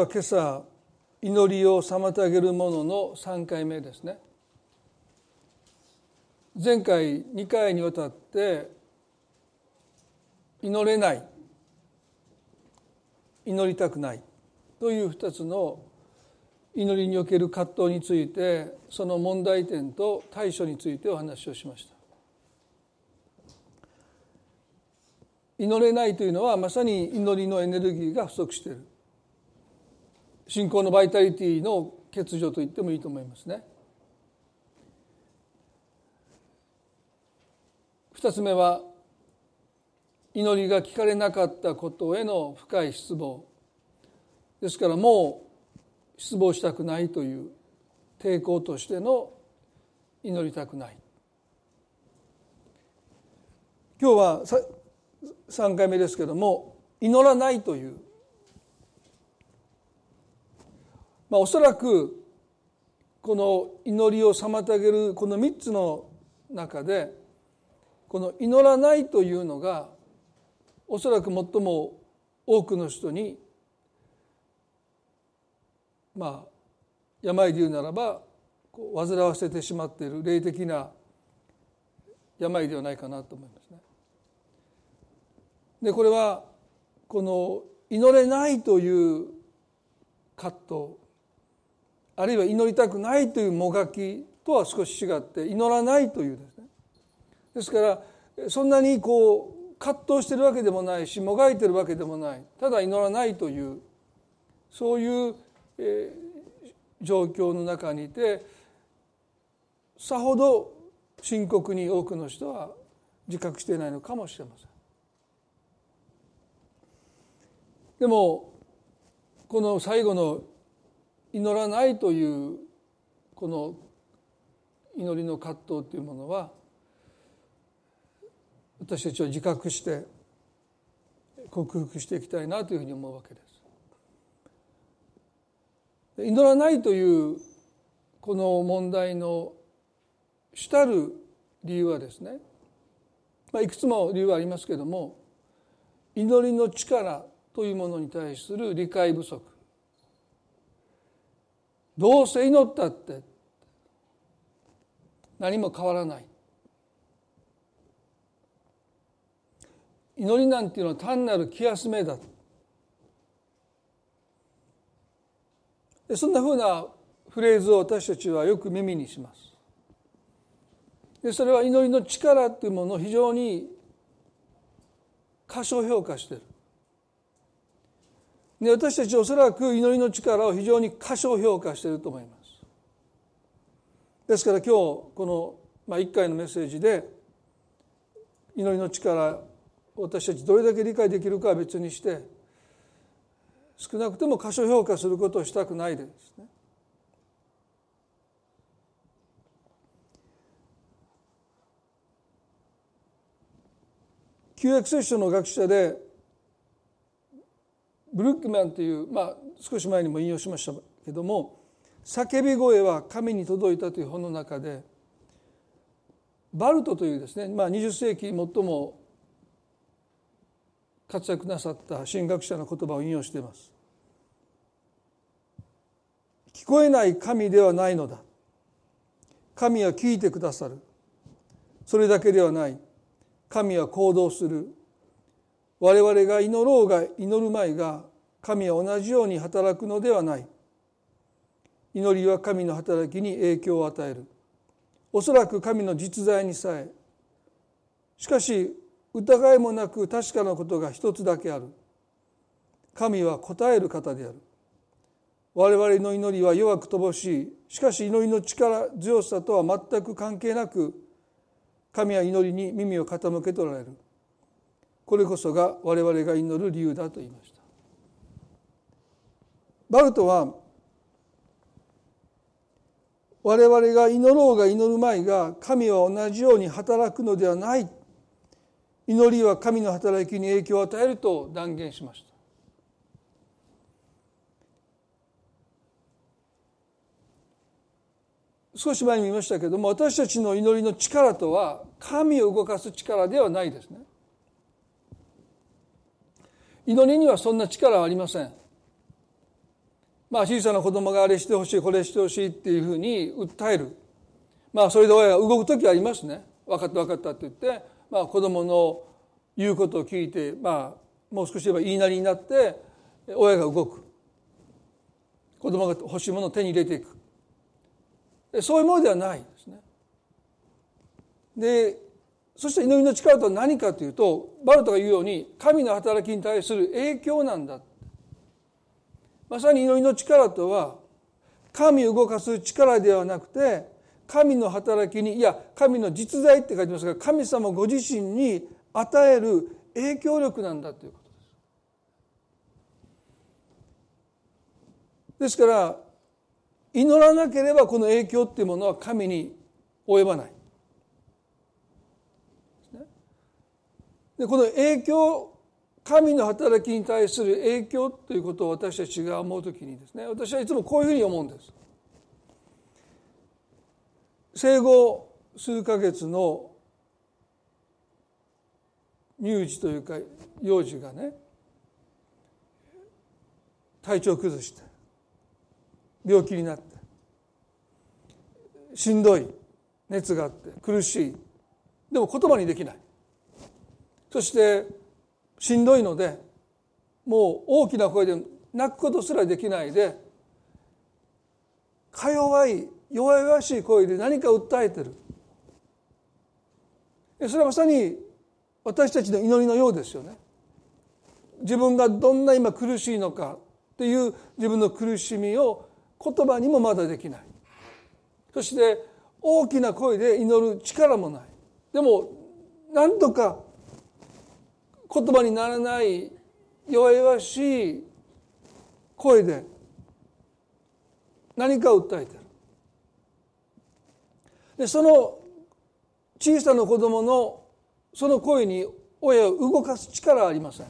は今朝祈りを妨げるものの3回目ですね。前回2回にわたって祈れない祈りたくないという2つの祈りにおける葛藤についてその問題点と対処についてお話をしました。祈れないというのはまさに祈りのエネルギーが不足している。信仰のバイタリティの欠如と言ってもいいと思いますね。二つ目は祈りが聞かれなかったことへの深い失望ですからもう失望したくないという抵抗としての祈りたくない今日は3回目ですけども祈らないというまあ、おそらくこの祈りを妨げるこの3つの中でこの祈らないというのがおそらく最も多くの人にまあ病で言うならば煩わせてしまっている霊的な病ではないかなと思いますね。でこれはこの祈れないという葛藤あるいは祈りたくないというもがきとは少し違って祈らないというですねですからそんなにこう葛藤してるわけでもないしもがいてるわけでもないただ祈らないというそういう、えー、状況の中にいてさほど深刻に多くの人は自覚していないのかもしれません。でもこの最後の祈らないというこの祈りの葛藤というものは私たちは自覚して克服していきたいなというふうに思うわけです。祈らないというこの問題の主たる理由はですね、まあ、いくつも理由はありますけれども祈りの力というものに対する理解不足どうせ祈ったって何も変わらない。祈りなんていうのは単なる気休めだ。でそんなふうなフレーズを私たちはよく耳にします。でそれは祈りの力っていうものを非常に過小評価している。で私たちおそらく祈りの力を非常に過小評価していると思います。ですから今日この、まあ、1回のメッセージで祈りの力私たちどれだけ理解できるかは別にして少なくとも過小評価することをしたくないですね。旧約聖書の学者でブルックマンという、まあ、少し前にも引用しましたけども「叫び声は神に届いた」という本の中でバルトというですね、まあ、20世紀最も活躍なさった神学者の言葉を引用しています。聞こえない神ではないのだ。神は聞いてくださる。それだけではない。神は行動する。我々が祈ろうが祈るまいが神は同じように働くのではない。祈りは神の働きに影響を与える。おそらく神の実在にさえ。しかし疑いもなく確かなことが一つだけある。神は答える方である。我々の祈りは弱く乏しい。しかし祈りの力強さとは全く関係なく神は祈りに耳を傾けておられる。これこそが我々が祈る理由だと言いました。バルトは我々が祈ろうが祈る前が神は同じように働くのではない。祈りは神の働きに影響を与えると断言しました。少し前に見ましたけども私たちの祈りの力とは神を動かす力ではないですね。祈りにはそんな力はありません。まあ小さな子供があれしてほしいこれしてほしいっていうふうに訴える。まあそれで親が動く時ありますね。分かった分かったって言って、まあ、子供の言うことを聞いてまあもう少し言えば言いなりになって親が動く。子供が欲しいものを手に入れていく。そういうものではないですね。でそして祈りの力とは何かというとバルトが言うように神の働きに対する影響なんだまさに祈りの力とは神を動かす力ではなくて神の働きにいや神の実在って書いてますが神様ご自身に与える影響力なんだということです。ですから祈らなければこの影響っていうものは神に及ばない。でこの影響神の働きに対する影響ということを私たちが思うときにですね私はいつもこういうふうに思うんです。生後数ヶ月の乳児というか幼児がね体調崩して病気になってしんどい熱があって苦しいでも言葉にできないそしてしんどいのでもう大きな声で泣くことすらできないでか弱い弱々しい声で何か訴えてる。それはまさに私たちの祈りのようですよね。自分がどんな今苦しいのかっていう自分の苦しみを言葉にもまだできない。そして大きな声で祈る力もない。でも何とか言葉にならない弱々しい声で何か訴えてる。でその小さな子供のその声に親を動かす力はありません。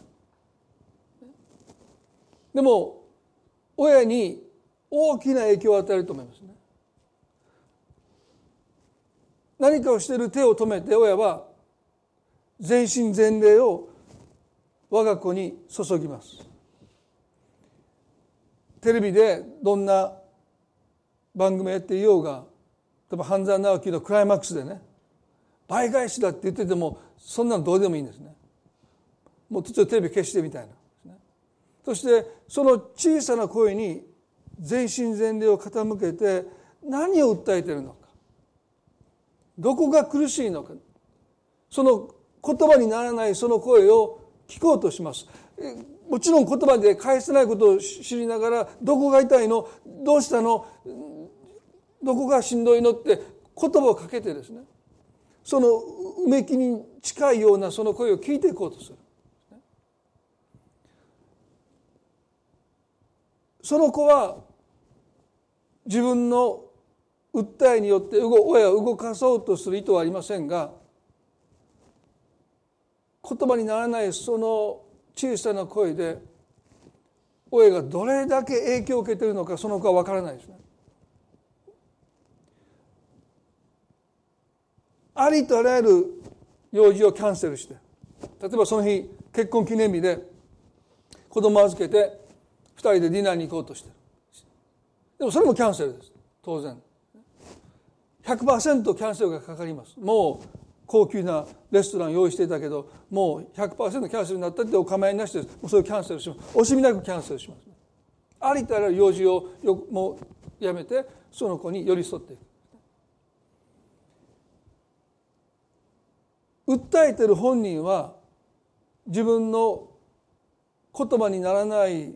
でも親に大きな影響を与えると思いますね。何かをしている手を止めて親は全身全霊を我が子に注ぎます。テレビでどんな番組やっていようが例えば半沢直樹のクライマックスでね倍返しだって言っててもそんなのどうでもいいんですね。もう途中テレビ消してみたいな、そしてその小さな声に全身全霊を傾けて何を訴えているのか。どこが苦しいのか。その言葉にならないその声を聞こうとします。もちろん言葉で返せないことを知りながらどこが痛いの？どうしたの？どこがしんどいのって言葉をかけてですね。そのうめきに近いようなその声を聞いていこうとする。その子は自分の訴えによって親を動かそうとする意図はありませんが言葉にならないその小さな声で親がどれだけ影響を受けているのかその子は分からないですね。ありとあらゆる用事をキャンセルして例えばその日結婚記念日で子供を預けて2人でディナーに行こうとしてる。でもそれもキャンセルです。当然。100%キャンセルがかかります。もう高級なレストラン用意していたけどもう100%キャンセルになったってお構いなしです。もうそれをキャンセルします。惜しみなくキャンセルします。ありとあらゆる用事をよもうやめてその子に寄り添っていく。訴えてる本人は自分の言葉にならない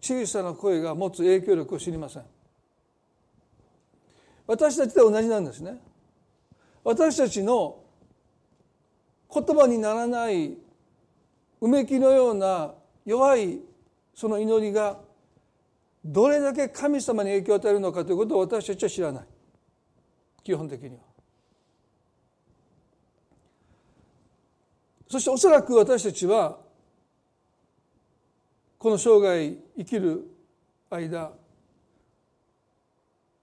小さな声が持つ影響力を知りません。私たちと同じなんですね。私たちの言葉にならないうめきのような弱いその祈りがどれだけ神様に影響を与えるのかということを私たちは知らない。基本的には。そしておそらく私たちはこの生涯生きる間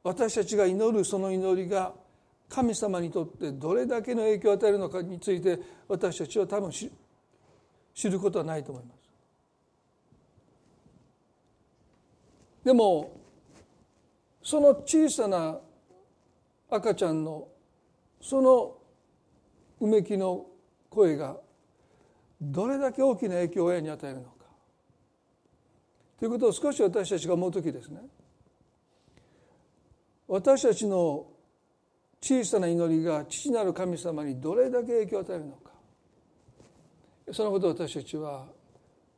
私たちが祈るその祈りが神様にとってどれだけの影響を与えるのかについて私たちは多分知ることはないと思います。でもその小さな赤ちゃんのそのうめきの声がどれだけ大きな影響を親に与えるのかということを少し私たちが思う時ですね私たちの小さな祈りが父なる神様にどれだけ影響を与えるのかそのことを私たちは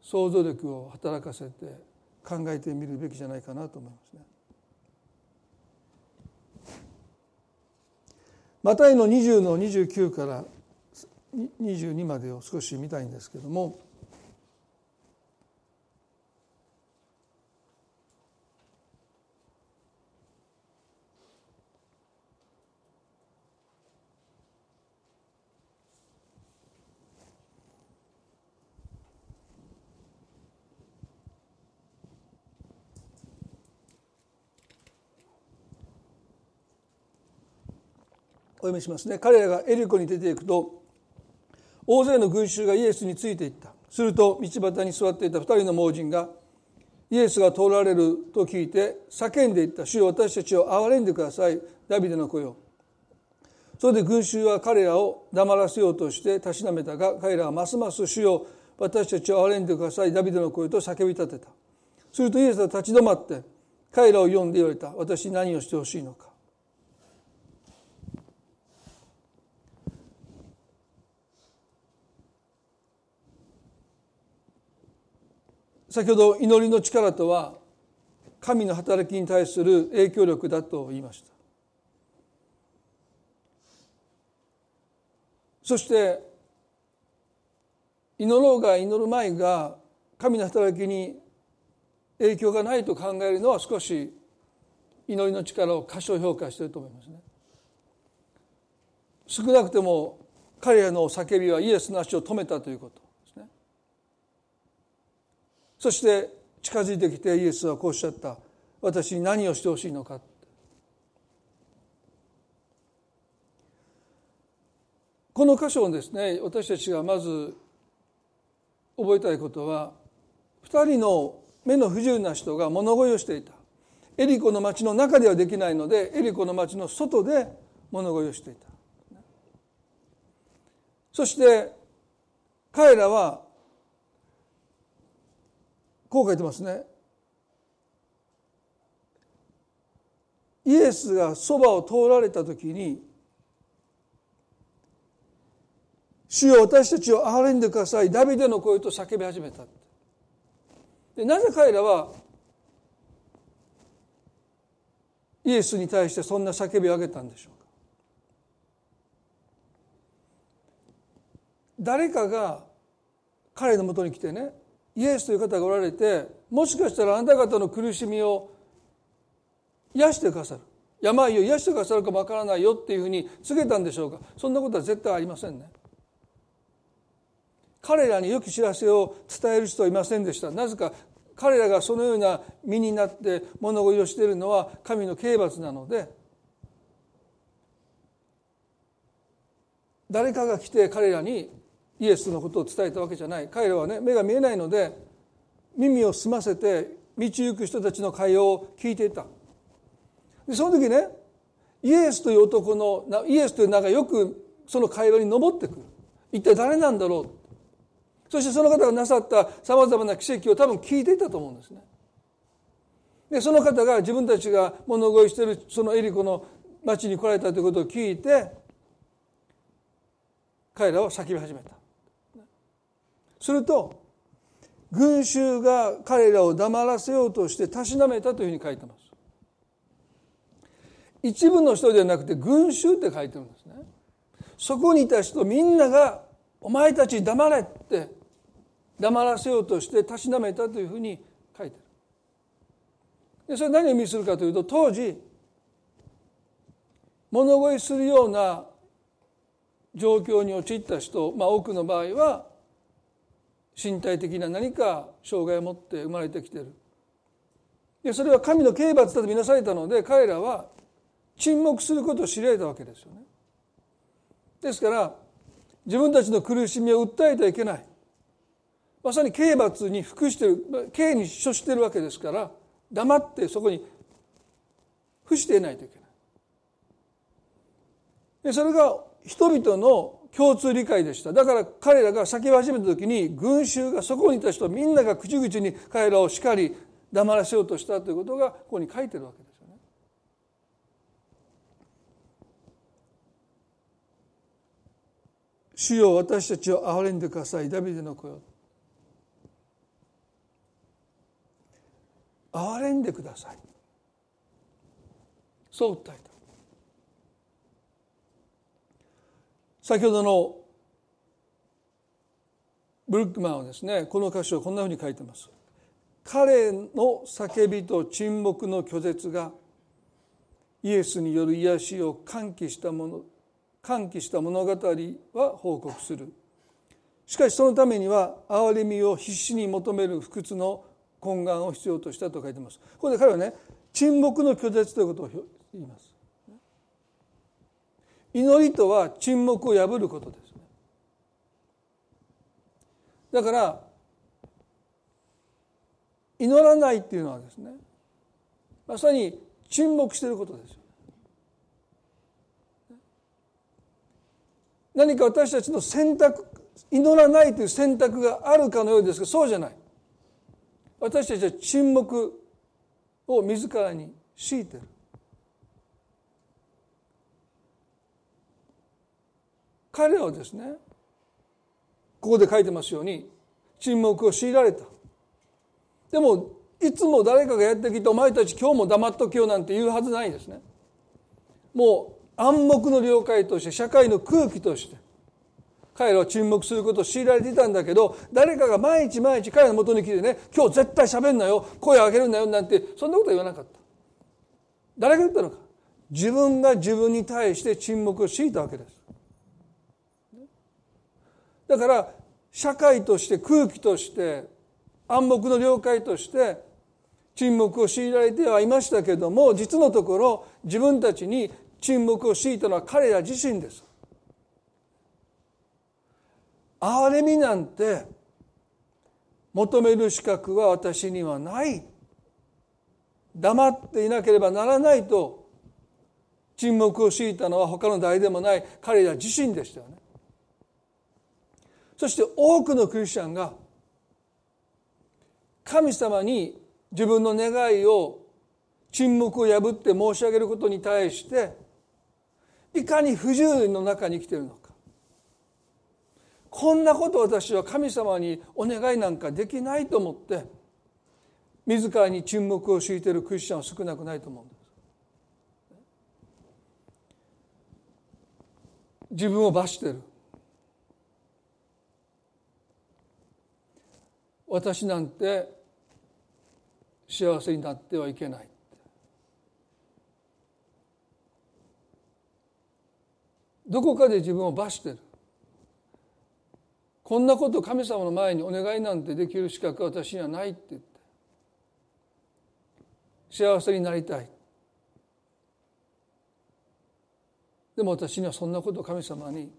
想像力を働かせて考えてみるべきじゃないかなと思いますね。マタイの20の29から22までを少し見たいんですけどもお読みしますね。彼らがエリコに出ていくと大勢の群衆がイエスについていった。すると道端に座っていた二人の盲人がイエスが通られると聞いて叫んでいった。主よ私たちを憐れんでください。ダビデの声をそれで群衆は彼らを黙らせようとしてたしなめたが彼らはますます主よ私たちを憐れんでください。ダビデの声と叫び立てた。するとイエスは立ち止まって彼らを呼んで言われた。私に何をしてほしいのか。先ほど祈りの力とは神の働きに対する影響力だと言いました。そして祈ろうが祈る前が神の働きに影響がないと考えるのは少し祈りの力を過小評価していると思いますね。少なくとも彼らの叫びはイエスの足を止めたということ。そして近づいてきてイエスはこうおっしゃった。私に何をしてほしいのか。この箇所をですね私たちがまず覚えたいことは2人の目の不自由な人が物乞いをしていた。エリコの町の中ではできないのでエリコの町の外で物乞いをしていた。そして彼らはこう書いてますね。イエスがそばを通られた時に「主よ私たちを憐れんでください」ダビデの声と叫び始めた。でなぜ彼らはイエスに対してそんな叫びを上げたんでしょうか。誰かが彼のもとに来てねイエスという方がおられてもしかしたらあなた方の苦しみを癒してくださる。病を癒してくださるかもわからないよっていうふうに告げたんでしょうか。そんなことは絶対ありませんね。彼らに良き知らせを伝える人はいませんでした。なぜか彼らがそのような身になって物乞いをしているのは神の刑罰なので誰かが来て彼らにイエスのことを伝えたわけじゃない。彼らはね目が見えないので耳を澄ませて道行く人たちの会話を聞いていた。でその時ねイエスという男のイエスという名がよくその会話に上ってくる。一体誰なんだろう？そしてその方がなさったさまざまな奇跡を多分聞いていたと思うんですね。でその方が自分たちが物乞いしてるそのエリコの町に来られたということを聞いて彼らは叫び始めた。すると群衆が彼らを黙らせようとしてたしなめたというふうに書いてます。一部の人ではなくて群衆って書いてるんですね。そこにいた人みんながお前たち黙れって黙らせようとしてたしなめたというふうに書いてる。でそれ何を意味するかというと当時物乞いするような状況に陥った人、まあ、多くの場合は身体的な何か障害を持って生まれてきているでそれは神の刑罰だと見なされたので彼らは沈黙することを知られたわけですよね。ですから自分たちの苦しみを訴えてはいけない。まさに刑罰に服してる刑に処してるわけですから黙ってそこに伏していないといけない。でそれが人々の共通理解でした。だから彼らが叫び始めた時に群衆がそこにいた人みんなが口々に彼らを叱り黙らせようとしたということがここに書いてるわけですよね。主よ私たちを憐れんでください。ダビデの声を憐れんでください。そう訴えた。先ほどのブルックマンはですねこの歌詞をこんなふうに書いてます。彼の叫びと沈黙の拒絶がイエスによる癒しを喚起したもの喚起した物語は報告する。しかしそのためには憐れみを必死に求める不屈の懇願を必要としたと書いてます。ここで彼はね沈黙の拒絶ということを言います。祈りとは沈黙を破ることですね。だから祈らないっていうのはですねまさに沈黙していることですよ。何か私たちの選択祈らないという選択があるかのようですがそうじゃない。私たちは沈黙を自らに強いてる。彼らはですねここで書いてますように沈黙を強いられた。でもいつも誰かがやってきてお前たち今日も黙っとけよなんて言うはずないですね。もう暗黙の了解として社会の空気として彼らは沈黙することを強いられていたんだけど誰かが毎日毎日彼のもとに来てね今日絶対喋んなよ声を上げるんだよなんてそんなことは言わなかった。誰が言ったのか。自分が自分に対して沈黙を強いたわけです。だから社会として空気として暗黙の了解として沈黙を強いられてはいましたけども実のところ自分たちに沈黙を強いたのは彼ら自身です。憐れみなんて求める資格は私にはない。黙っていなければならないと沈黙を強いたのは他の誰でもない彼ら自身でしたよね。そして多くのクリスチャンが神様に自分の願いを沈黙を破って申し上げることに対していかに不自由の中に生きているのかこんなこと私は神様にお願いなんかできないと思って自らに沈黙を敷いているクリスチャンは少なくないと思うんです。自分を罰してる私なんて幸せになってはいけない。どこかで自分を罰してる。こんなこと神様の前にお願いなんてできる資格は私にはないって言って。幸せになりたい。でも私にはそんなこと神様に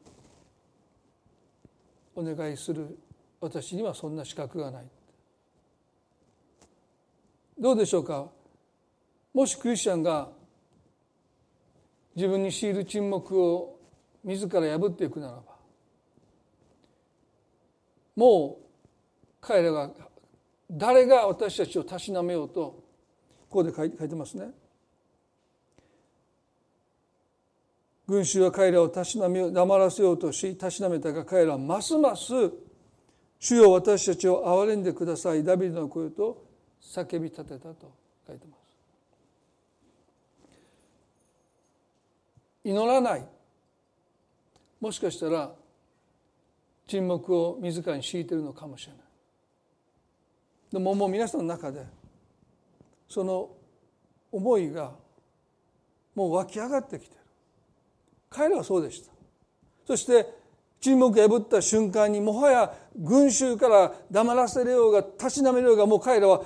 お願いする私にはそんな資格がないどうでしょうか？もしクリスチャンが自分に強いる沈黙を自ら破っていくならばもう彼らが誰が私たちをたしなめようとここで書いてますね。群衆は彼らをたしなめ黙らせようとしたしなめたが彼らはますます「主よ私たちを憐れんでください」ダビデの声と叫び立てたと。書いてます。祈らない。もしかしたら沈黙を自らに敷いているのかもしれない。でももう皆さんの中でその思いがもう湧き上がってきてる。彼らはそうでした。そして沈黙破った瞬間にもはや群衆から黙らせれようがたしなめれようがもう彼らは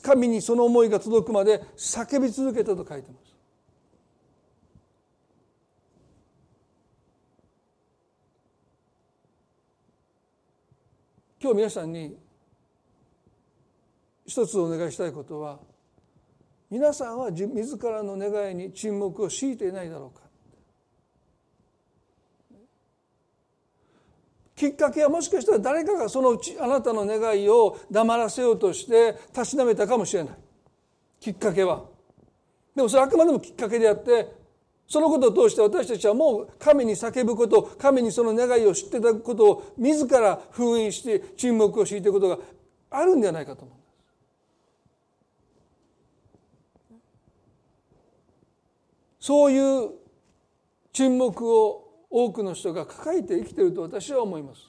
神にその思いが届くまで叫び続けたと書いてます。今日皆さんに一つお願いしたいことは皆さんは自らの願いに沈黙を強いていないだろうか。きっかけはもしかしたら誰かがそのうちあなたの願いを黙らせようとしてたしなめたかもしれないきっかけはでもそれはあくまでもきっかけであってそのことを通して私たちはもう神に叫ぶこと神にその願いを知っていただくことを自ら封印して沈黙を敷いていくことがあるんではないかと思うんです。そういう沈黙を多くの人が抱えて生きていると私は思います。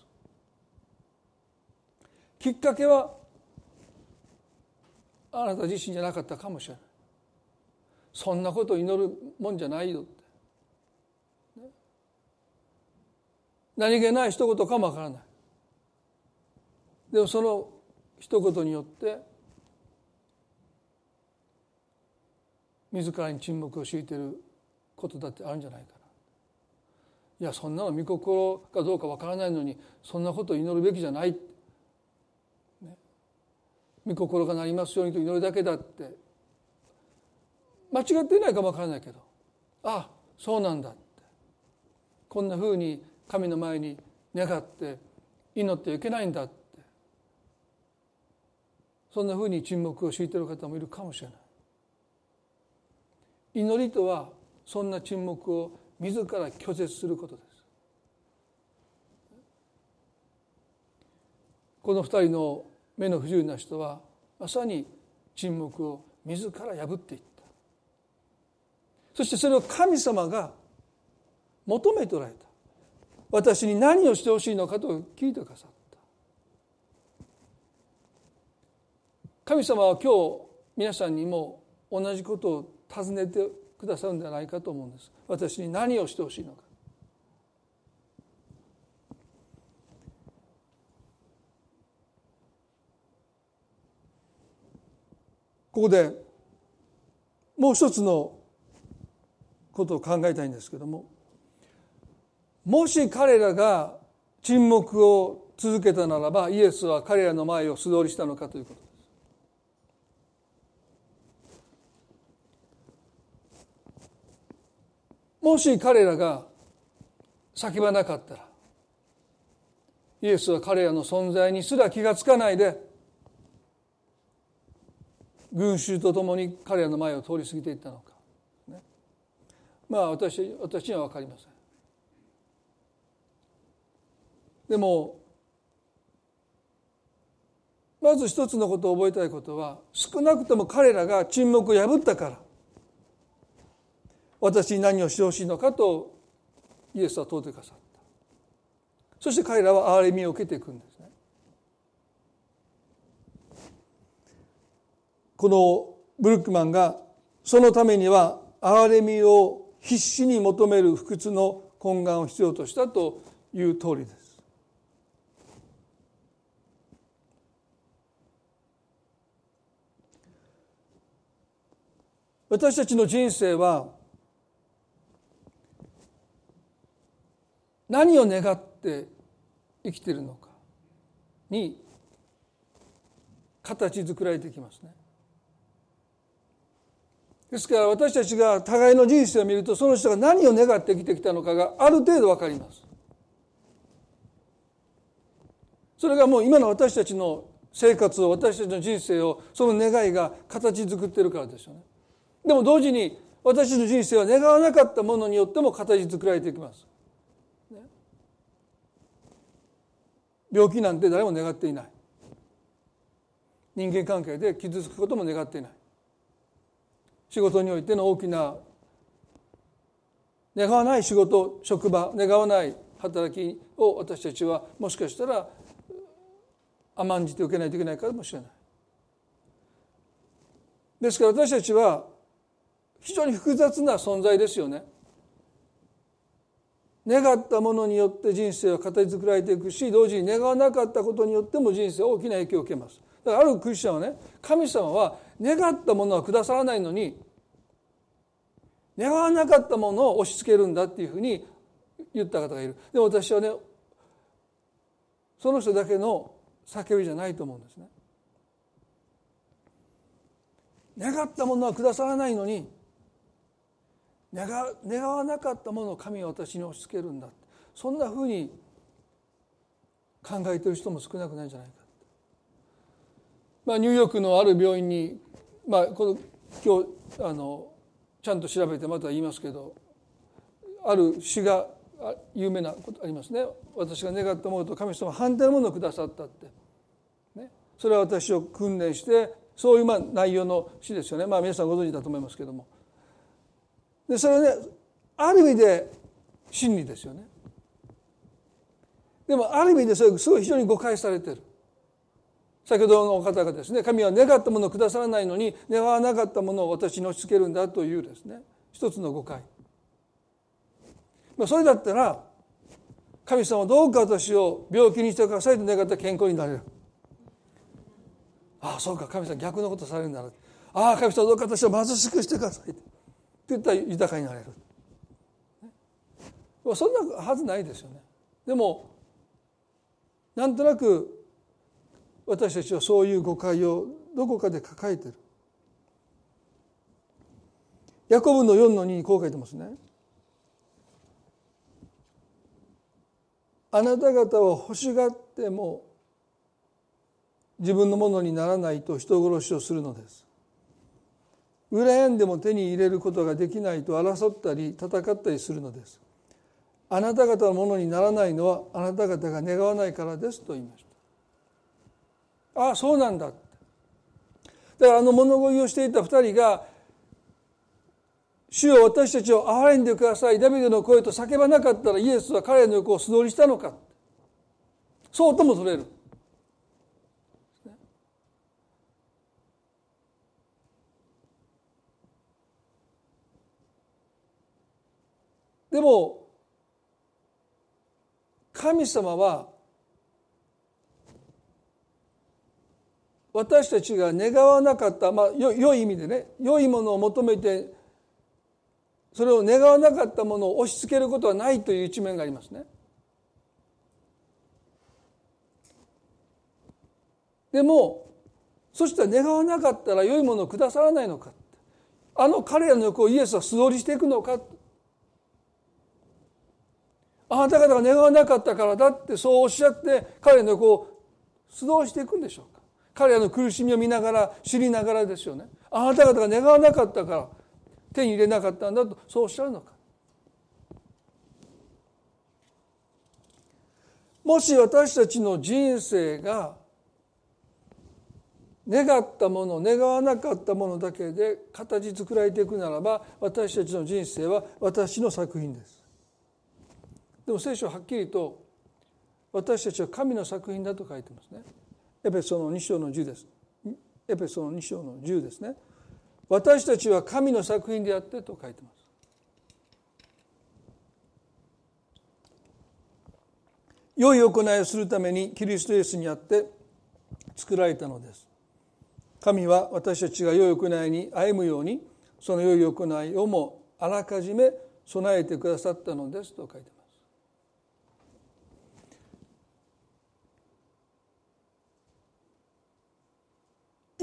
きっかけはあなた自身じゃなかったかもしれない。そんなことを祈るもんじゃないよって。何気ない一言かもわからない。でもその一言によって自らに沈黙を強いていることだってあるんじゃないかいやそんなの御心かどうかわからないのにそんなことを祈るべきじゃない、ね、御心がなりますようにと祈るだけだって。間違っていないかもわからないけど。ああそうなんだって。こんなふうに神の前に願って祈ってはいけないんだって。そんなふうに沈黙を敷いてる方もいるかもしれない。祈りとはそんな沈黙を自ら拒絶することです。この二人の目の不自由な人はまさに沈黙を自ら破っていった。そしてそれを神様が求めておられた。私に何をしてほしいのかと聞いてくださった。神様は今日皆さんにも同じことを尋ねてくださるんじゃないかと思うんです。私に何をしてほしいのか。ここでもう一つのことを考えたいんですけども。もし彼らが沈黙を続けたならばイエスは彼らの前を素通りしたのかということです。もし彼らが叫ばなかったらイエスは彼らの存在にすら気がつかないで群衆と共に彼らの前を通り過ぎていったのか、ね、まあ私私には分かりません。でもまず一つのことを覚えたいことは少なくとも彼らが沈黙を破ったから。私に何をしてほしいのかとイエスは問うてくださった。そして彼らは憐れみを受けていくんですね。このブルックマンがそのためには憐れみを必死に求める不屈の懇願を必要としたという通りです。私たちの人生は何を願って生きているのかに形作られてきますね。ですから私たちが互いの人生を見るとその人が何を願って生きてきたのかがある程度分かります。それがもう今の私たちの生活を私たちの人生をその願いが形作っているからですよね。でも同時に私の人生は願わなかったものによっても形作られていきます。病気なんて誰も願っていない。人間関係で傷つくことも願っていない。仕事においての大きな願わない仕事職場願わない働きを私たちはもしかしたら甘んじて受けないといけないかもしれない。ですから私たちは非常に複雑な存在ですよね。願ったものによって人生は形作られていくし同時に願わなかったことによっても人生は大きな影響を受けます。だからあるクリスチャンはね神様は願ったものはくださらないのに願わなかったものを押し付けるんだっていうふうに言った方がいる。でも私はねその人だけの叫びじゃないと思うんですね。願ったものはくださらないのに願わなかったものを神は私に押し付けるんだそんなふうに考えてる人も少なくないんじゃないか、まあ、ニューヨークのある病院に、まあ、この今日あのちゃんと調べてまた言いますけどある詩が有名なことありますね。私が願ったものと神様は反対のものをくださったって、ね、それは私を訓練してそういうまあ内容の詩ですよね。まあ皆さんご存知だと思いますけども。でそれはねある意味で真理ですよね。でもある意味でそれすごい非常に誤解されてる。先ほどの方がですね。神は願ったものをくださらないのに願わなかったものを私に押し付けるんだというですね。一つの誤解。まそれだったら神様どうか私を病気にしてくださいと願ったら健康になれる。ああそうか神様逆のことされるんだな。ああ神様どうか私を貧しくしてください。って言ったら豊かになれる。そんなはずないですよね。でもなんとなく私たちはそういう誤解をどこかで抱えてる。ヤコブの4の2にこう書いてますね。あなた方は欲しがっても自分のものにならないと人殺しをするのです。羨んでも手に入れることができないと争ったり戦ったりするのです。あなた方のものにならないのはあなた方が願わないからですと言いました。ああそうなんだ。だからあの物乞いをしていた2人が主よ私たちを憐れんでください。ダビデの声と叫ばなかったらイエスは彼の横を素通りしたのか。そうとも取れる。でも神様は私たちが願わなかったまあ良い意味でね良いものを求めてそれを願わなかったものを押し付けることはないという一面がありますね。でもそしたら願わなかったら良いものをくださらないのかあの彼らの横をイエスは素通りしていくのかあなた方が願わなかったからだってそうおっしゃって彼の横を素通していくんでしょうか。彼らの苦しみを見ながら知りながらですよね。あなた方が願わなかったから手に入れなかったんだとそうおっしゃるのか。もし私たちの人生が願ったもの願わなかったものだけで形作られていくならば私たちの人生は私の作品です。でも聖書ははっきりと私たちは神の作品だと書いてますねエペソの2章の10ですエペソの2章の10ですね私たちは神の作品であってと書いてます。良い行いをするためにキリストイエスにあって作られたのです。神は私たちが良い行いに歩むようにその良い行いをもあらかじめ備えてくださったのですと書いてます。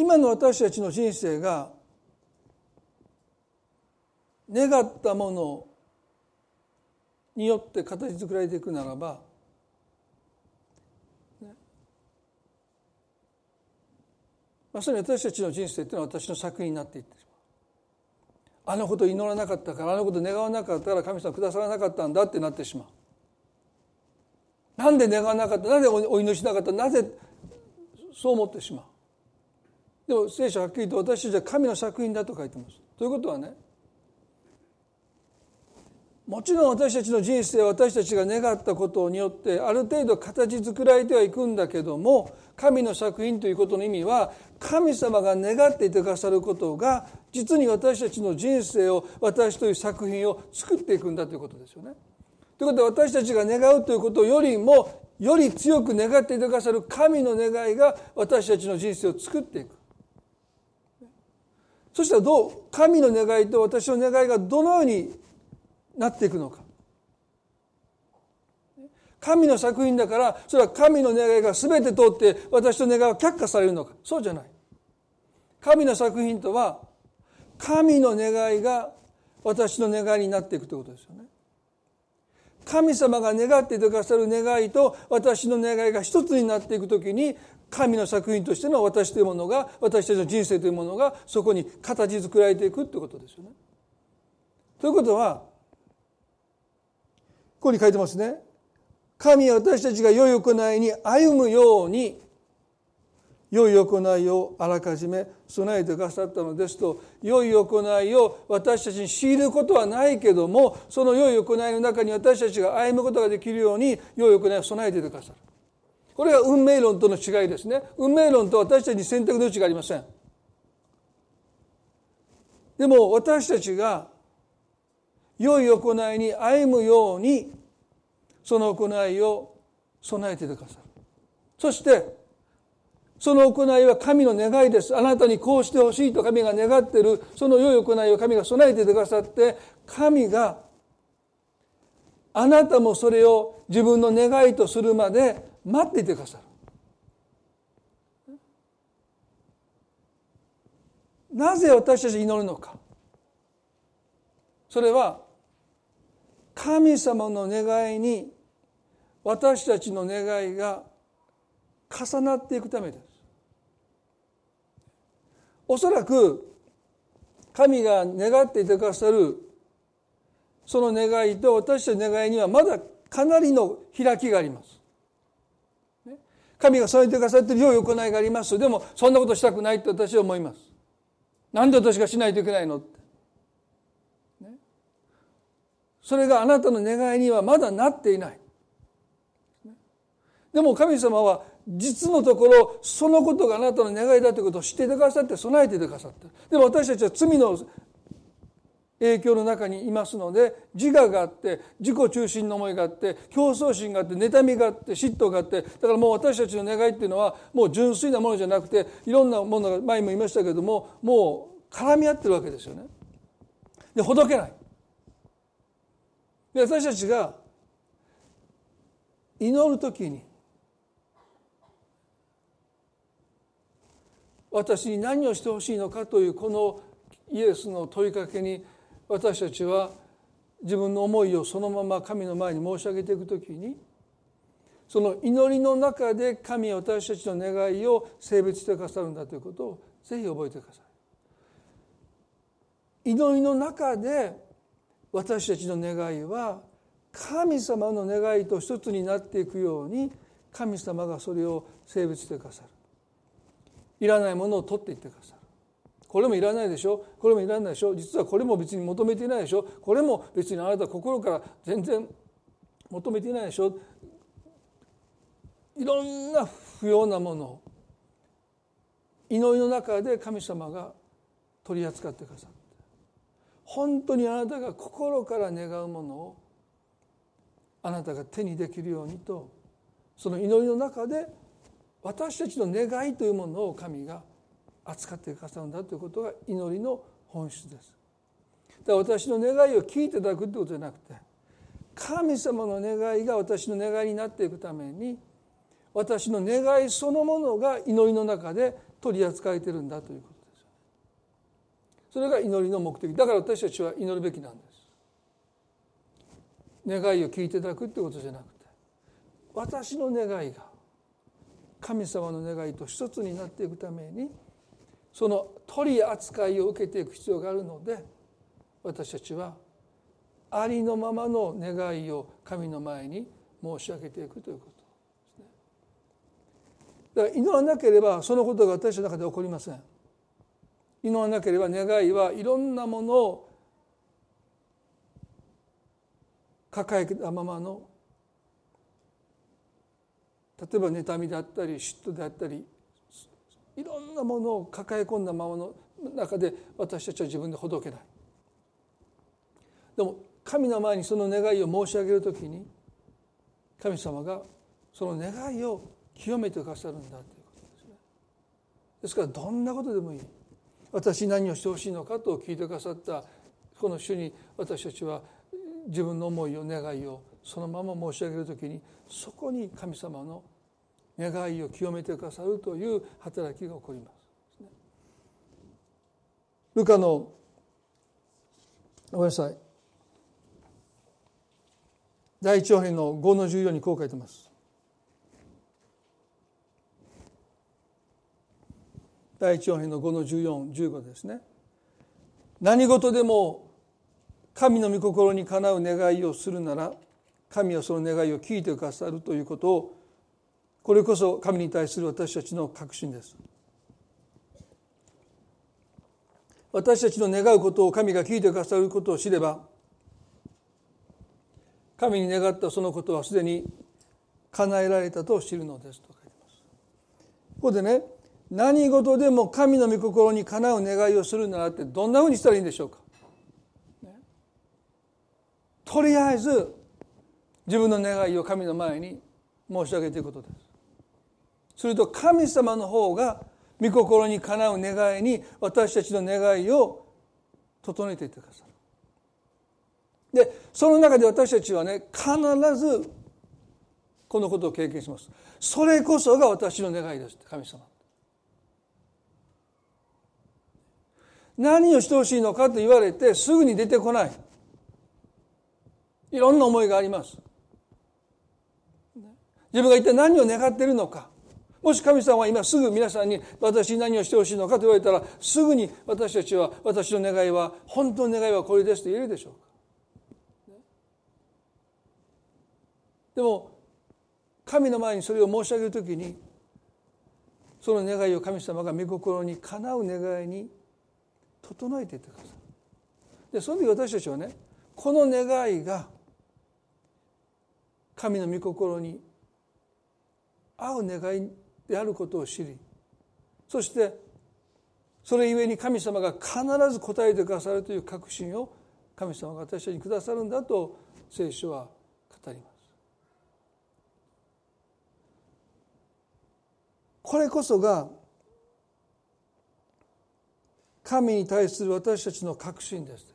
今の私たちの人生が願ったものによって形作られていくならば、まさに私たちの人生っていうのは私の作品になっていってしまう。あのこと祈らなかったからあのこと願わなかったから神様くださらなかったんだってなってしまう。なんで願わなかったなぜお祈りしなかったなぜそう思ってしまう。でも聖書はっきりと私たちは神の作品だと書いてますということはねもちろん私たちの人生私たちが願ったことによってある程度形作られてはいくんだけども神の作品ということの意味は神様が願っていてくださることが実に私たちの人生を私という作品を作っていくんだということですよね。ということは私たちが願うということよりもより強く願っていてくださる神の願いが私たちの人生を作っていく。そしたらどう神の願いと私の願いがどのようになっていくのか。神の作品だからそれは神の願いが全て通って私の願いは却下されるのか。そうじゃない。神の作品とは神の願いが私の願いになっていくということですよね。神様が願ってくださる願いと私の願いが一つになっていくときに神の作品としての私というものが私たちの人生というものがそこに形作られていくということですよね。ということはここに書いてますね。神は私たちが良い行いに歩むように良い行いをあらかじめ備えてくださったのですと良い行いを私たちに強いることはないけどもその良い行いの中に私たちが歩むことができるように良い行いを備えてくださるこれが運命論との違いですね。運命論と私たちに選択の余地がありません。でも私たちが良い行いに歩むようにその行いを備えてくださるそしてその行いは神の願いです。あなたにこうしてほしいと神が願っている、その良い行いを神が備えてくださって、神があなたもそれを自分の願いとするまで待っていてくださる。なぜ私たち祈るのか。それは神様の願いに私たちの願いが重なっていくためです。おそらく神が願っていてくださるその願いと私たちの願いにはまだかなりの開きがあります。神が添えてくださっている良い行いがあります。でもそんなことしたくないって私は思います。なんで私がしないといけないのって。ねそれがあなたの願いにはまだなっていない。でも神様は実のところそのことがあなたの願いだということを知っていてくださって備えていてくださってでも私たちは罪の影響の中にいますので自我があって自己中心の思いがあって競争心があって妬みがあって嫉妬があってだからもう私たちの願いっていうのはもう純粋なものじゃなくていろんなものが前も言いましたけどももう絡み合ってるわけですよね。でほどけない。で私たちが祈る時に私に何をしてほしいのかというこのイエスの問いかけに私たちは自分の思いをそのまま神の前に申し上げていく時にその祈りの中で神は私たちの願いを性別してくださるんだということをぜひ覚えてください。祈りの中で私たちの願いは神様の願いと一つになっていくように神様がそれを性別してくださる。いらないものを取っていってくださるこれもいらないでしょ？これもいらないでしょ？実はこれも別に求めていないでしょ？これも別にあなた心から全然求めていないでしょ？いろんな不要なものを祈りの中で神様が取り扱ってくださって本当にあなたが心から願うものをあなたが手にできるようにとその祈りの中で私たちの願いというものを神が扱ってくださるんだということが祈りの本質です。だから私の願いを聞いていただくということじゃなくて神様の願いが私の願いになっていくために私の願いそのものが祈りの中で取り扱えてるんだということです。それが祈りの目的だから私たちは祈るべきなんです。願いを聞いていただくということじゃなくて私の願いが神様の願いと一つになっていくためにその取り扱いを受けていく必要があるので私たちはありのままの願いを神の前に申し上げていくということですね。だから祈らなければそのことが私の中で起こりません。祈らなければ願いはいろんなものを抱えたままの例えば妬みであったり嫉妬であったりいろんなものを抱え込んだままの中で私たちは自分でほどけない。でも神の前にその願いを申し上げる時に神様がその願いを清めてくださるんだということですね。ですからどんなことでもいい。私何をしてほしいのかと聞いてくださったこの主に私たちは自分の思いを願いをそのまま申し上げる時にそこに神様の願いを清めてくださるという働きが起こります。ルカのごめんなさい第一章編の5の14にこう書いてます。第一章編の5の1415ですね。何事でも神の御心にかなう願いをするなら神はその願いを聞いてくださるということをこれこそ神に対する私たちの確信です。私たちの願うことを神が聞いてくださることを知れば神に願ったそのことはすでに叶えられたと知るのですと書いてます。ここでね何事でも神の御心にかなう願いをするならってどんなふうにしたらいいんでしょうか、ね、とりあえず自分の願いを神の前に申し上げていくことです。すると神様の方が御心にかなう願いに私たちの願いを整えていってくださる。でその中で私たちはね必ずこのことを経験します。それこそが私の願いです神様。何をしてほしいのかと言われてすぐに出てこない。いろんな思いがあります。自分が一体何を願っているのか。もし神様は今すぐ皆さんに私に何をしてほしいのかと言われたらすぐに私たちは私の願いは本当の願いはこれですと言えるでしょうか？でも神の前にそれを申し上げるときにその願いを神様が御心にかなう願いに整えていってください。でその時私たちはねこの願いが神の御心に合う願いであることを知りそしてそれゆえに神様が必ず答えてくださるという確信を神様が私たちにくださるんだと聖書は語ります。これこそが神に対する私たちの確信です。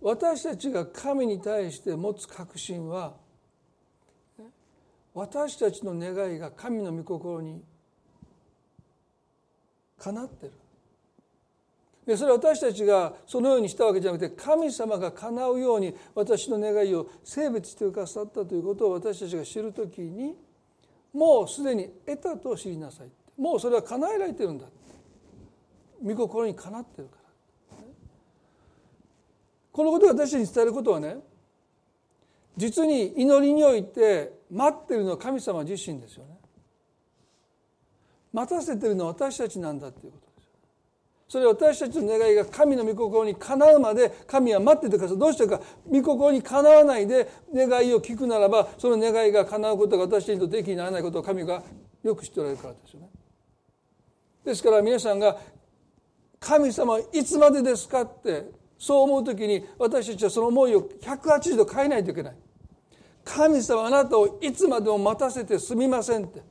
私たちが神に対して持つ確信は私たちの願いが神の御心にかなってる。でそれは私たちがそのようにしたわけじゃなくて神様が叶うように私の願いを性別してくださったということを私たちが知るときにもうすでに得たと知りなさい。もうそれは叶えられてるんだ。御心にかなってるから。このことを私たちに伝えることはね実に祈りにおいて待ってるのは神様自身ですよね。待たせてるのは私たちなんだっていうことですそれは私たちの願いが神の御心にかなうまで神は待っててください。どうしてか。御心にかなわないで願いを聞くならばその願いが叶うことが私たちにとって益にならないことを神がよく知っておられるからですよね。ですから皆さんが神様はいつまでですかってそう思う時に私たちはその思いを180度変えないといけない。神様あなたをいつまでも待たせてすみませんって。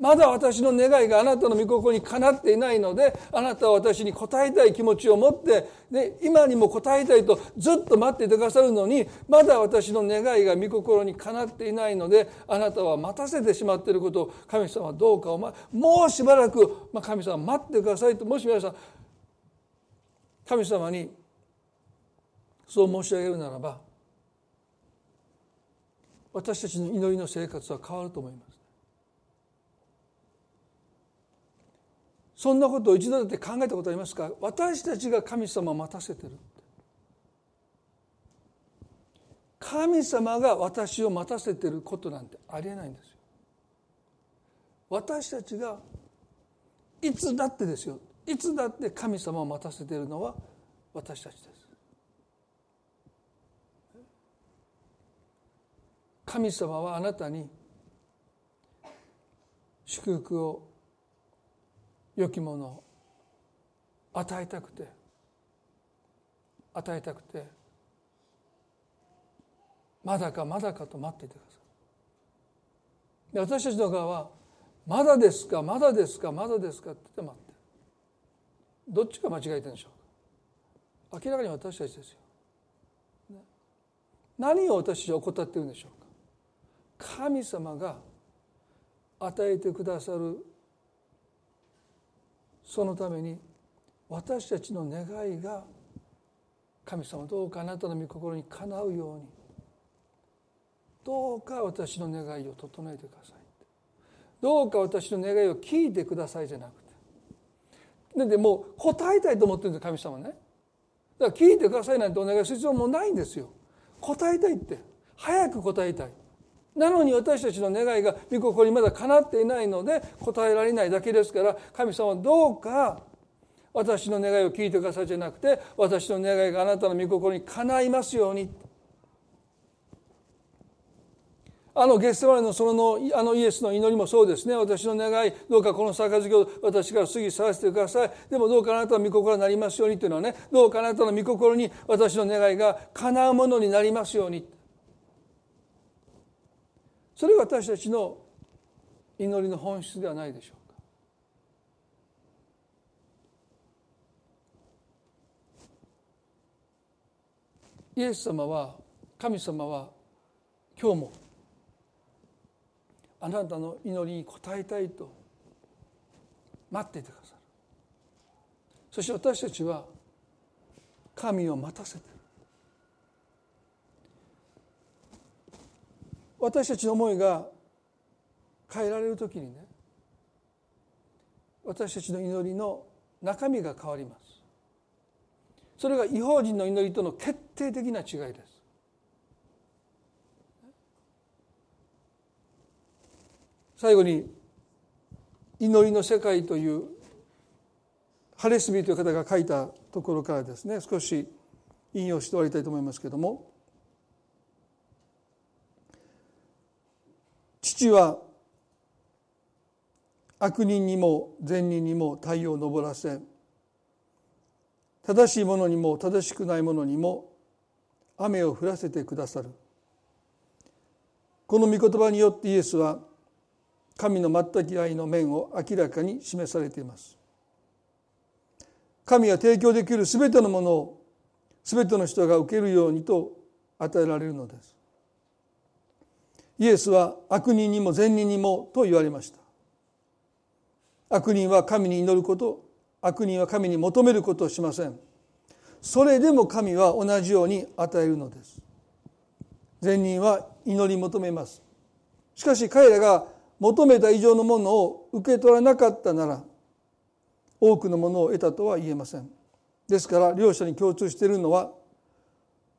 まだ私の願いがあなたの御心にかなっていないのであなたは私に応えたい気持ちを持ってで今にも応えたいとずっと待っていてくださるのにまだ私の願いが御心にかなっていないのであなたは待たせてしまっていることを神様はどうかお前もうしばらく、まあ、神様待ってくださいともし皆さん神様にそう申し上げるならば私たちの祈りの生活は変わると思います。そんなことを一度だって考えたことありますか？私たちが神様を待たせてる神様が私を待たせてることなんてありえないんですよ。私たちがいつだってですよ。いつだって神様を待たせているのは私たちです。神様はあなたに祝福を良きものを与えたくて与えたくてまだかまだかと待っていてください。で私たちの側はまだですかまだですかまだですかって言って待ってどっちが間違えてるんでしょうか。明らかに私たちですよ、何を私たちは怠ってるんでしょう神様が与えてくださるそのために私たちの願いが神様どうかあなたの御心にかなうようにどうか私の願いを整えてくださいどうか私の願いを聞いてくださいじゃなくてなんでもう答えたいと思ってるんです神様ねだから聞いてくださいなんてお願いする必要もないんですよ答えたいって早く答えたいなのに私たちの願いが御心にまだ叶っていないので答えられないだけですから神様はどうか私の願いを聞いてくださいじゃなくて私の願いがあなたの御心にかないますように。あのゲストマネのそのあのイエスの祈りもそうですね。私の願いどうかこの杯を私から過ぎ去らせてください。でもどうかあなたの御心になりますようにというのはねどうかあなたの御心に私の願いが叶うものになりますように。それが私たちの祈りの本質ではないでしょうか。イエス様は神様は今日もあなたの祈りに応えたいと待っていてくださる。そして私たちは神を待たせてる。私たちの思いが変えられる時にね私たちの祈りの中身が変わります。それが違法人の祈りとの決定的な違いです。最後に祈りの世界というハレスビーという方が書いたところからですね少し引用して終わりたいと思いますけれども父は悪人にも善人にも太陽を昇らせ正しいものにも正しくないものにも雨を降らせてくださる。この御言葉によってイエスは神の全き愛の面を明らかに示されています。神が提供できる全てのものを全ての人が受けるようにと与えられるのです。イエスは悪人にも善人にもと言われました。悪人は神に祈ること悪人は神に求めることをしません。それでも神は同じように与えるのです。善人は祈り求めます。しかし彼らが求めた以上のものを受け取らなかったなら多くのものを得たとは言えません。ですから両者に共通しているのは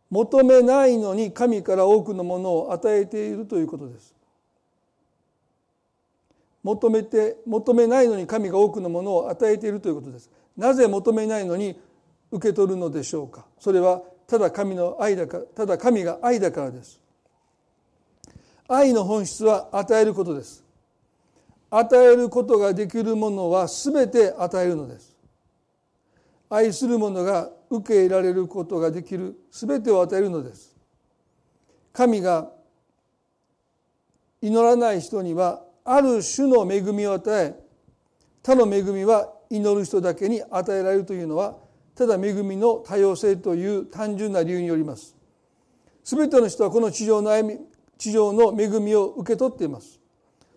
求めないのに神から多くのものを与えているということです。求めて求めないのに神が多くのものを与えているということです。なぜ求めないのに受け取るのでしょうか？それはただ神の愛だからただ神が愛だからです。愛の本質は与えることです。与えることができるものは全て与えるのです。愛する者が受け入れられることができる全てを与えるのです。神が祈らない人にはある種の恵みを与え他の恵みは祈る人だけに与えられるというのはただ恵みの多様性という単純な理由によります。全ての人はこの地上の歩み地上の恵みを受け取っています。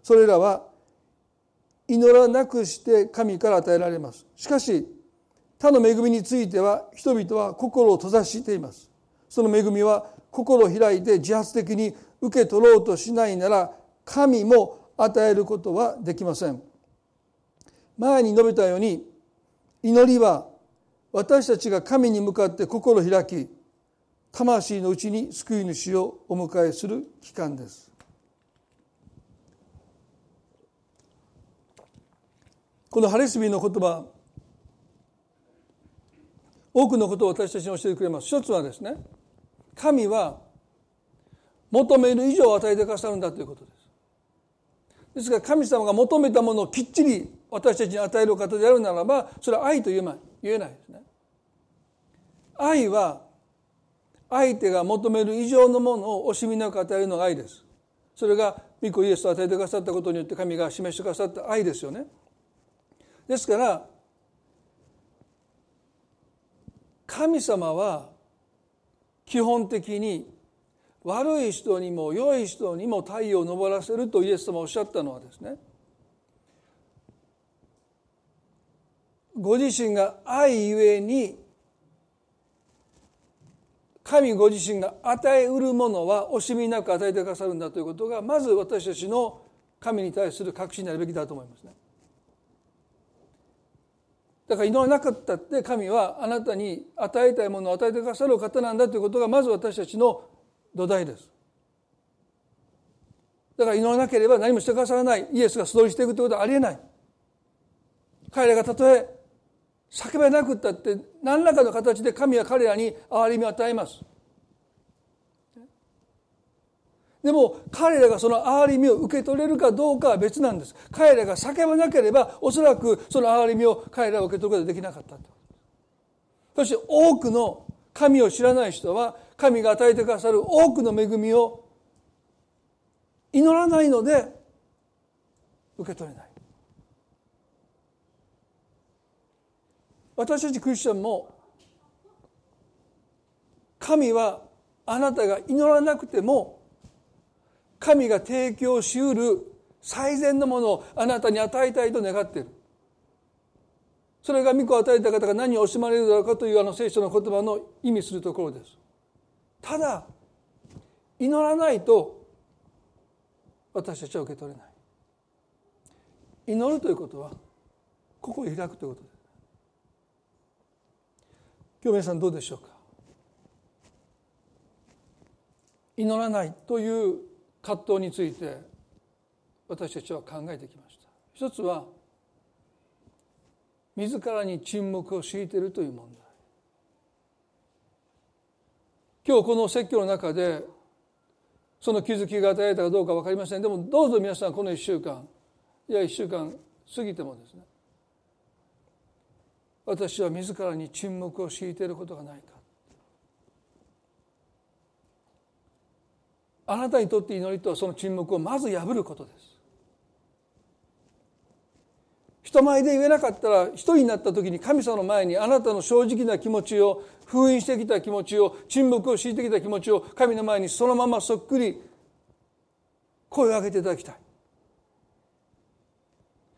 それらは祈らなくして神から与えられます。しかし他の恵みについては人々は心を閉ざしています。その恵みは心を開いて自発的に受け取ろうとしないなら神も与えることはできません。前に述べたように祈りは私たちが神に向かって心を開き魂のうちに救い主をお迎えする期間です。このハレスビーの言葉多くのことを私たちに教えてくれます。一つはですね神は求める以上を与えてくださるんだということです。ですから神様が求めたものをきっちり私たちに与える方であるならばそれは愛と言え言えないですね。愛は相手が求める以上のものを惜しみなく与えるのが愛です。それが御子イエスと与えてくださったことによって神が示してくださった愛ですよね。ですから神様は基本的に悪い人にも良い人にも太陽を昇らせるとイエス様おっしゃったのはですねご自身が愛ゆえに神ご自身が与えうるものは惜しみなく与えてくださるんだということがまず私たちの神に対する確信になるべきだと思いますね。だから祈らなかったって神はあなたに与えたいものを与えてくださる方なんだということがまず私たちの土台です。だから祈らなければ何もしてくださらないイエスが素通りしていくということはありえない。彼らがたとえ叫べなくったって何らかの形で神は彼らに憐れみを与えます。でも彼らがその憐れみを受け取れるかどうかは別なんです。彼らが叫ばなければおそらくその憐れみを彼らは受け取ることができなかったそして多くの神を知らない人は神が与えてくださる多くの恵みを祈らないので受け取れない。私たちクリスチャンも神はあなたが祈らなくても神が提供しうる最善のものをあなたに与えたいと願っている。それが御子を与えた方が何を惜しまれるだろうかというあの聖書の言葉の意味するところです。ただ祈らないと私たちは受け取れない。祈るということは心を開くということです。今日皆さんどうでしょうか？祈らないという葛藤について私たちは考えてきました。一つは自らに沈黙を強いているという問題。今日この説教の中でその気づきが与えたかどうか分かりません。でもどうぞ皆さんこの1週間いや1週間過ぎてもですね私は自らに沈黙を強いていることがないか。あなたにとって祈りとその沈黙をまず破ることです。人前で言えなかったら一人になった時に神様の前にあなたの正直な気持ちを封印してきた気持ちを沈黙を強いてきた気持ちを神の前にそのままそっくり声を上げていただきたい。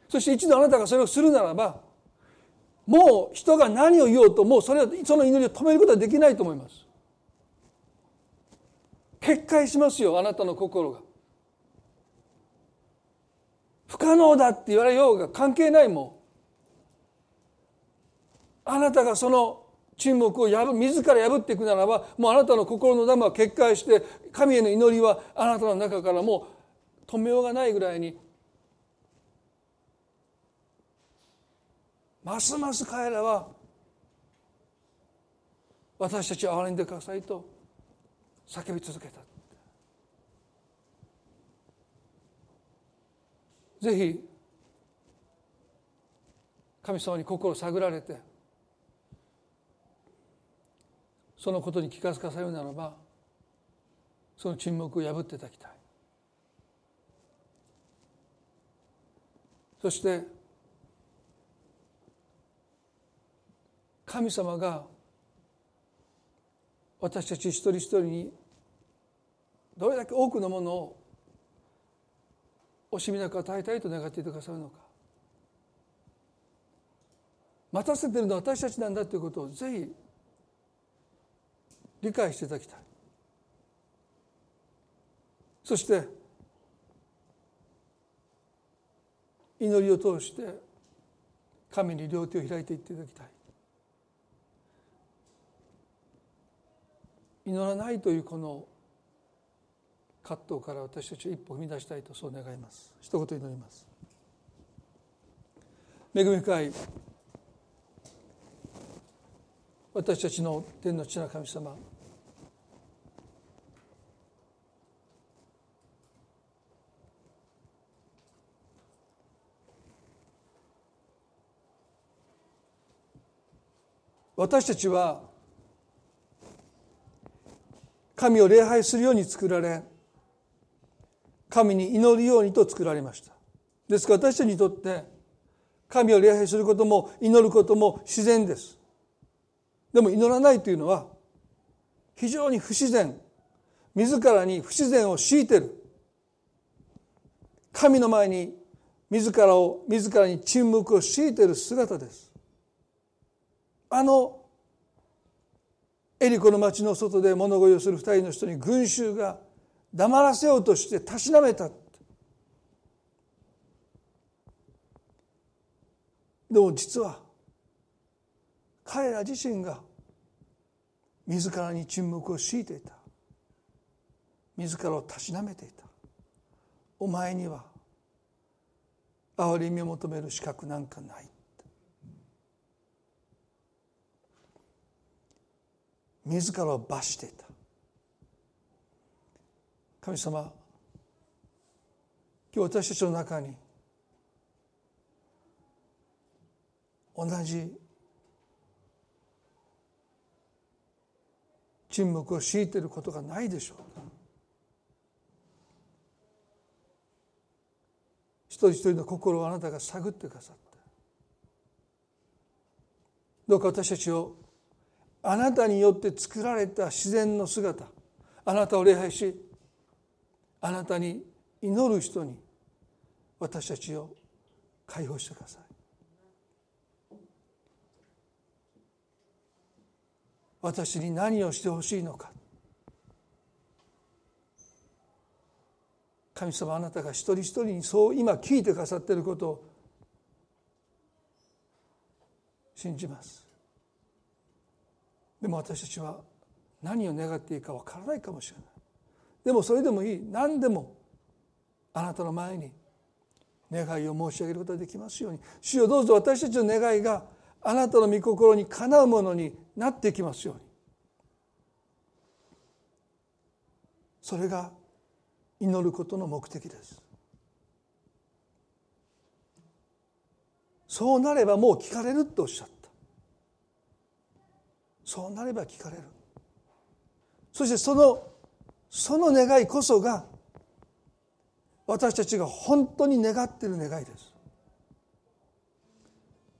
そして一度あなたがそれをするならばもう人が何を言おうともうそれその祈りを止めることはできないと思います。決壊しますよあなたの心が。不可能だって言われようが関係ないもん。あなたがその沈黙を破自ら破っていくならばもうあなたの心のダムは決壊して神への祈りはあなたの中からもう止めようがないぐらいにますます彼らは私たちを憐れんでくださいと。叫び続けた。ぜひ神様に心を探られてそのことに気が付かされるならばその沈黙を破っていただきたい。そして神様が私たち一人一人にどれだけ多くのものを惜しみなく与えたいと願っていてくださるのか。待たせてるのは私たちなんだということをぜひ理解していただきたい。そして祈りを通して神に両手を開いていっていただきたい。祈らないというこの葛藤から私たちは一歩踏み出したいとそう願います。一言祈ります。恵み深い私たちの天の父な神様。私たちは神を礼拝するように作られ神に祈るようにと作られました。ですから私たちにとって神を礼拝することも祈ることも自然です。でも祈らないというのは非常に不自然。自らに不自然を強いてる。神の前に自らを自らに沈黙を強いている姿です。あのエリコの町の外で物乞いをする二人の人に群衆が黙らせようとしてたしなめた。でも実は彼ら自身が自らに沈黙を強いていた。自らをたしなめていた。お前には憐れみを求める資格なんかない。自らを罰していた。神様今日私たちの中に同じ沈黙を強いていることがないでしょうか。一人一人の心をあなたが探ってくださった。どうか私たちをあなたによって作られた自然の姿。あなたを礼拝しあなたに祈る人に私たちを解放してください。私に何をしてほしいのか。神様あなたが一人一人にそう今聞いてくださっていることを信じます。でも私たちは何を願っていいかわからないかもしれない。でもそれでもいい。何でもあなたの前に願いを申し上げることができますように。主よどうぞ私たちの願いがあなたの御心にかなうものになっていきますように。それが祈ることの目的です。そうなればもう聞かれるとおっしゃった。そうなれば聞かれる。そしてそのその願いこそが私たちが本当に願っている願いです。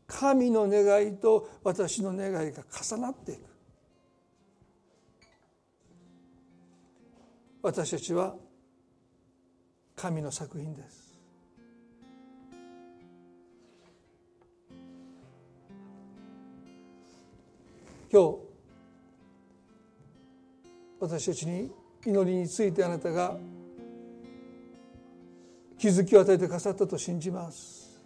神の願いと私の願いが重なっていく。私たちは神の作品です。今日私たちに祈りについてあなたが気づきを与えてくださったと信じます。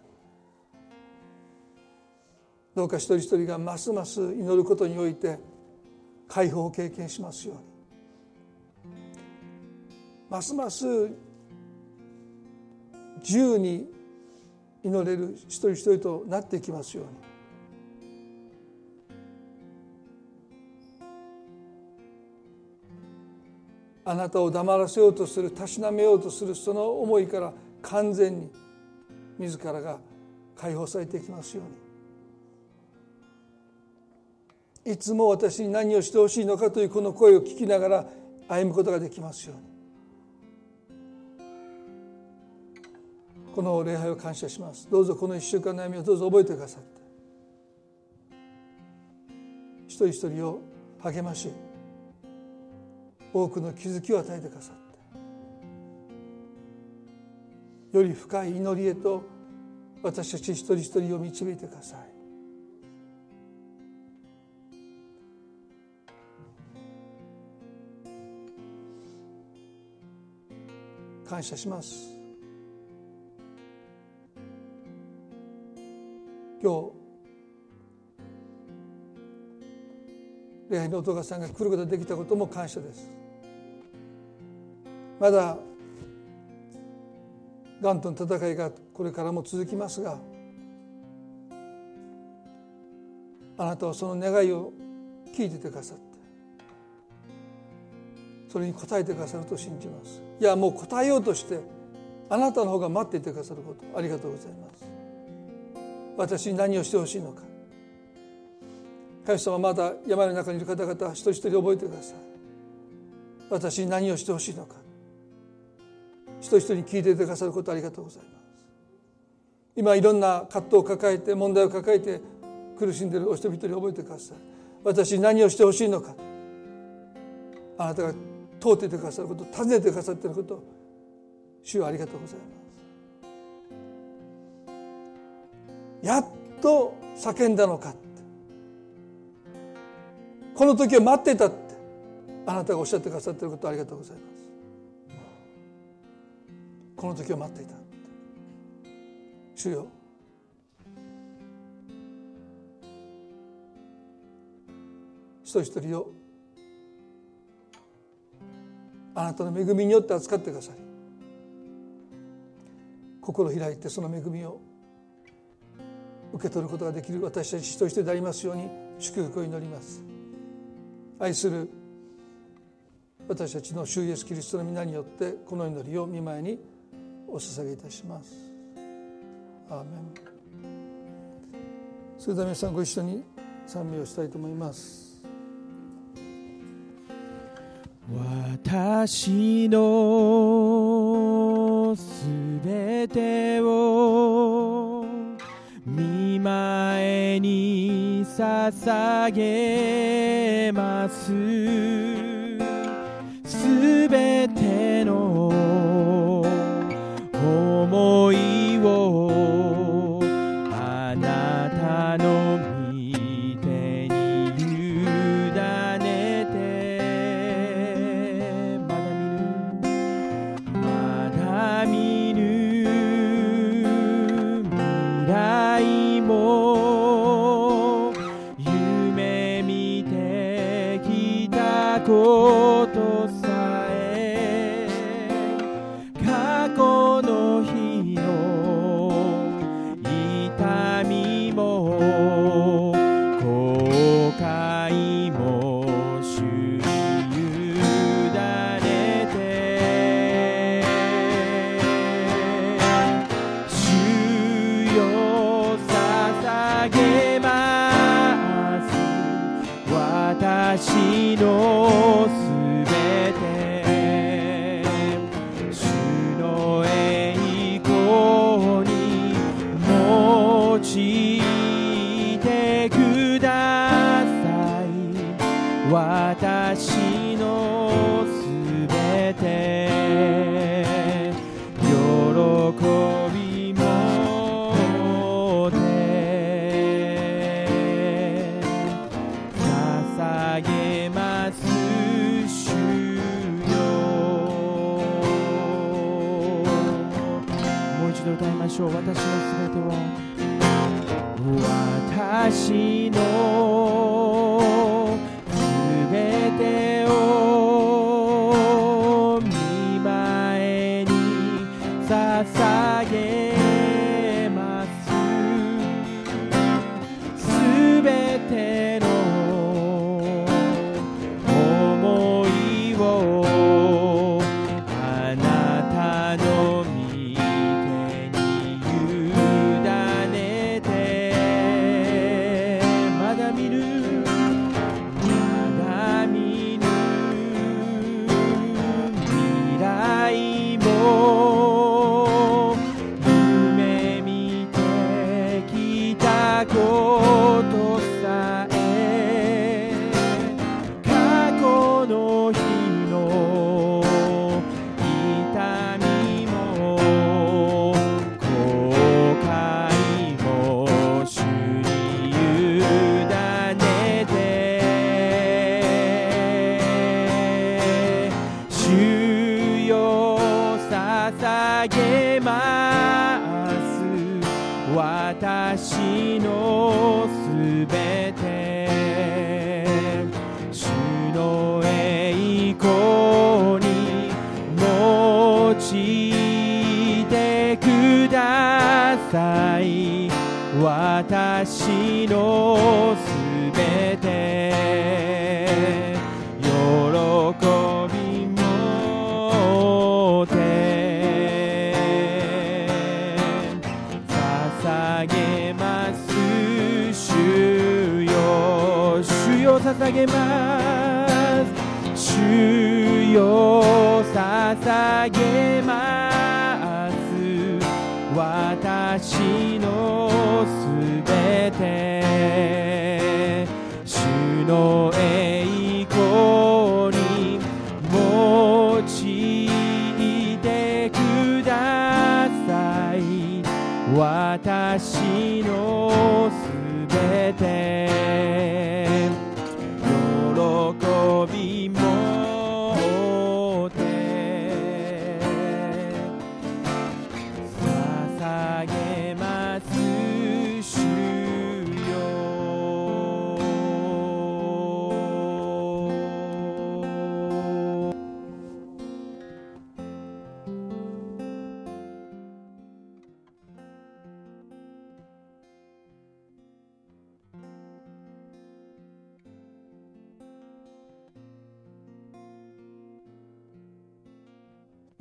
どうか一人一人がますます祈ることにおいて解放を経験しますように。ますます自由に祈れる一人一人となっていきますように。あなたを黙らせようとするたしなめようとするその思いから完全に自らが解放されていきますように。いつも私に何をしてほしいのかというこの声を聞きながら歩むことができますように。この礼拝を感謝します。どうぞこの1週間の悩みをどうぞ覚えてくださって。一人一人を励まし多くの気づきを与えてくださってより深い祈りへと私たち一人一人を導いてください。感謝します。今日礼拝の音がさんが来ることができたことも感謝です。まだがんとの戦いがこれからも続きますがあなたはその願いを聞いててくださってそれに応えてくださると信じます。いやもう答えようとしてあなたの方が待っていてくださることありがとうございます。私に何をしてほしいのか。神様まだ山の中にいる方々一人一人覚えてください。私に何をしてほしいのか。一人一人に聞いていてくださることありがとうございます。今いろんな葛藤を抱えて問題を抱えて苦しんでいるお人々に覚えてください。私に何をしてほしいのか。あなたが通っていてくださること尋ねてくださっていること主はありがとうございます。やっと叫んだのか。この時を待っていたってあなたがおっしゃってくださっていることありがとうございます。この時を待っていた主よ。一人一人をあなたの恵みによって扱ってください心開いてその恵みを受け取ることができる私たち一人一人でありますように祝福を祈ります。愛する私たちの主イエスキリストの皆によってこの祈りを見舞いにお捧げいたします。アーメン。それでは皆さんご一緒に賛美をしたいと思います。私のすべてを見前に捧げます。すべての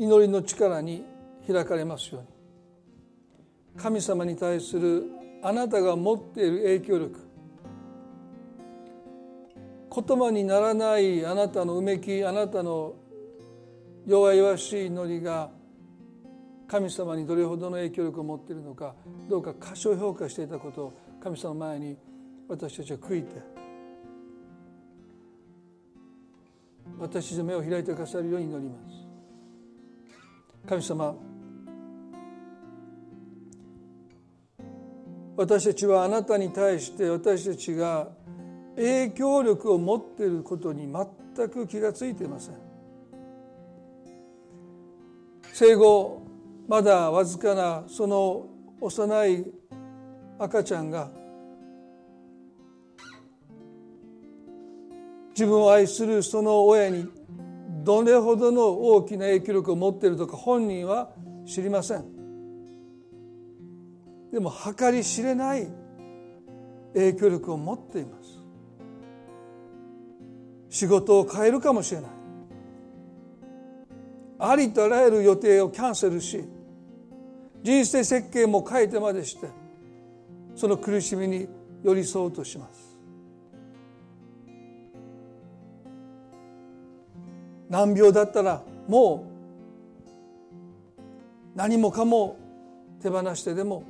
祈りの力に開かれますように。神様に対するあなたが持っている影響力。言葉にならないあなたのうめきあなたの弱々しい祈りが神様にどれほどの影響力を持っているのかどうか過小評価していたことを神様の前に私たちは悔いて私の目を開いてくださるように祈ります。神様私たちはあなたに対して私たちが影響力を持っていることに全く気がついていません。生後まだわずかなその幼い赤ちゃんが自分を愛するその親にどれほどの大きな影響力を持っているとか本人は知りません。でも計り知れない影響力を持っています。仕事を変えるかもしれない。ありとあらゆる予定をキャンセルし人生設計も変えてまでしてその苦しみに寄り添おうとします。難病だったらもう何もかも手放してでも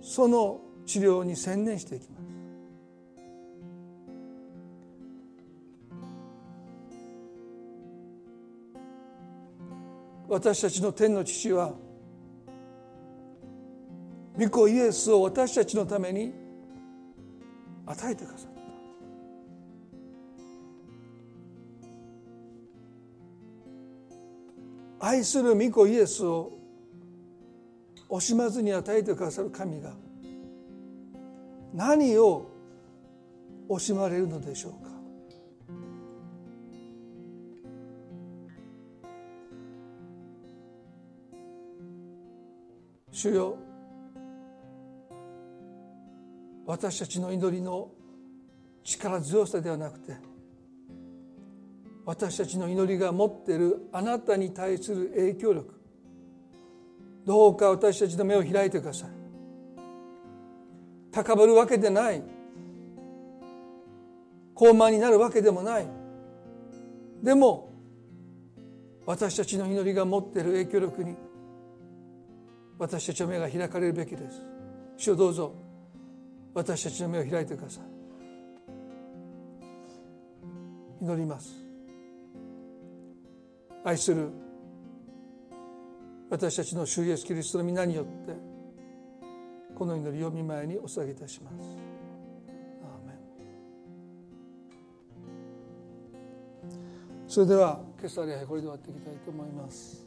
その治療に専念していきます。私たちの天の父は御子イエスを私たちのために与えてくださっ愛する御子イエスを惜しまずに与えてくださる神が何を惜しまれるのでしょうか？主よ私たちの祈りの力強さではなくて私たちの祈りが持っているあなたに対する影響力。どうか私たちの目を開いてください。高ぶるわけでない。高慢になるわけでもない。でも私たちの祈りが持っている影響力に私たちの目が開かれるべきです。主をどうぞ。私たちの目を開いてください。祈ります。愛する私たちの主イエスキリストの皆によってこの祈りを見舞いにお捧げいたします。それでは今朝礼拝これで終わっていきたいと思います。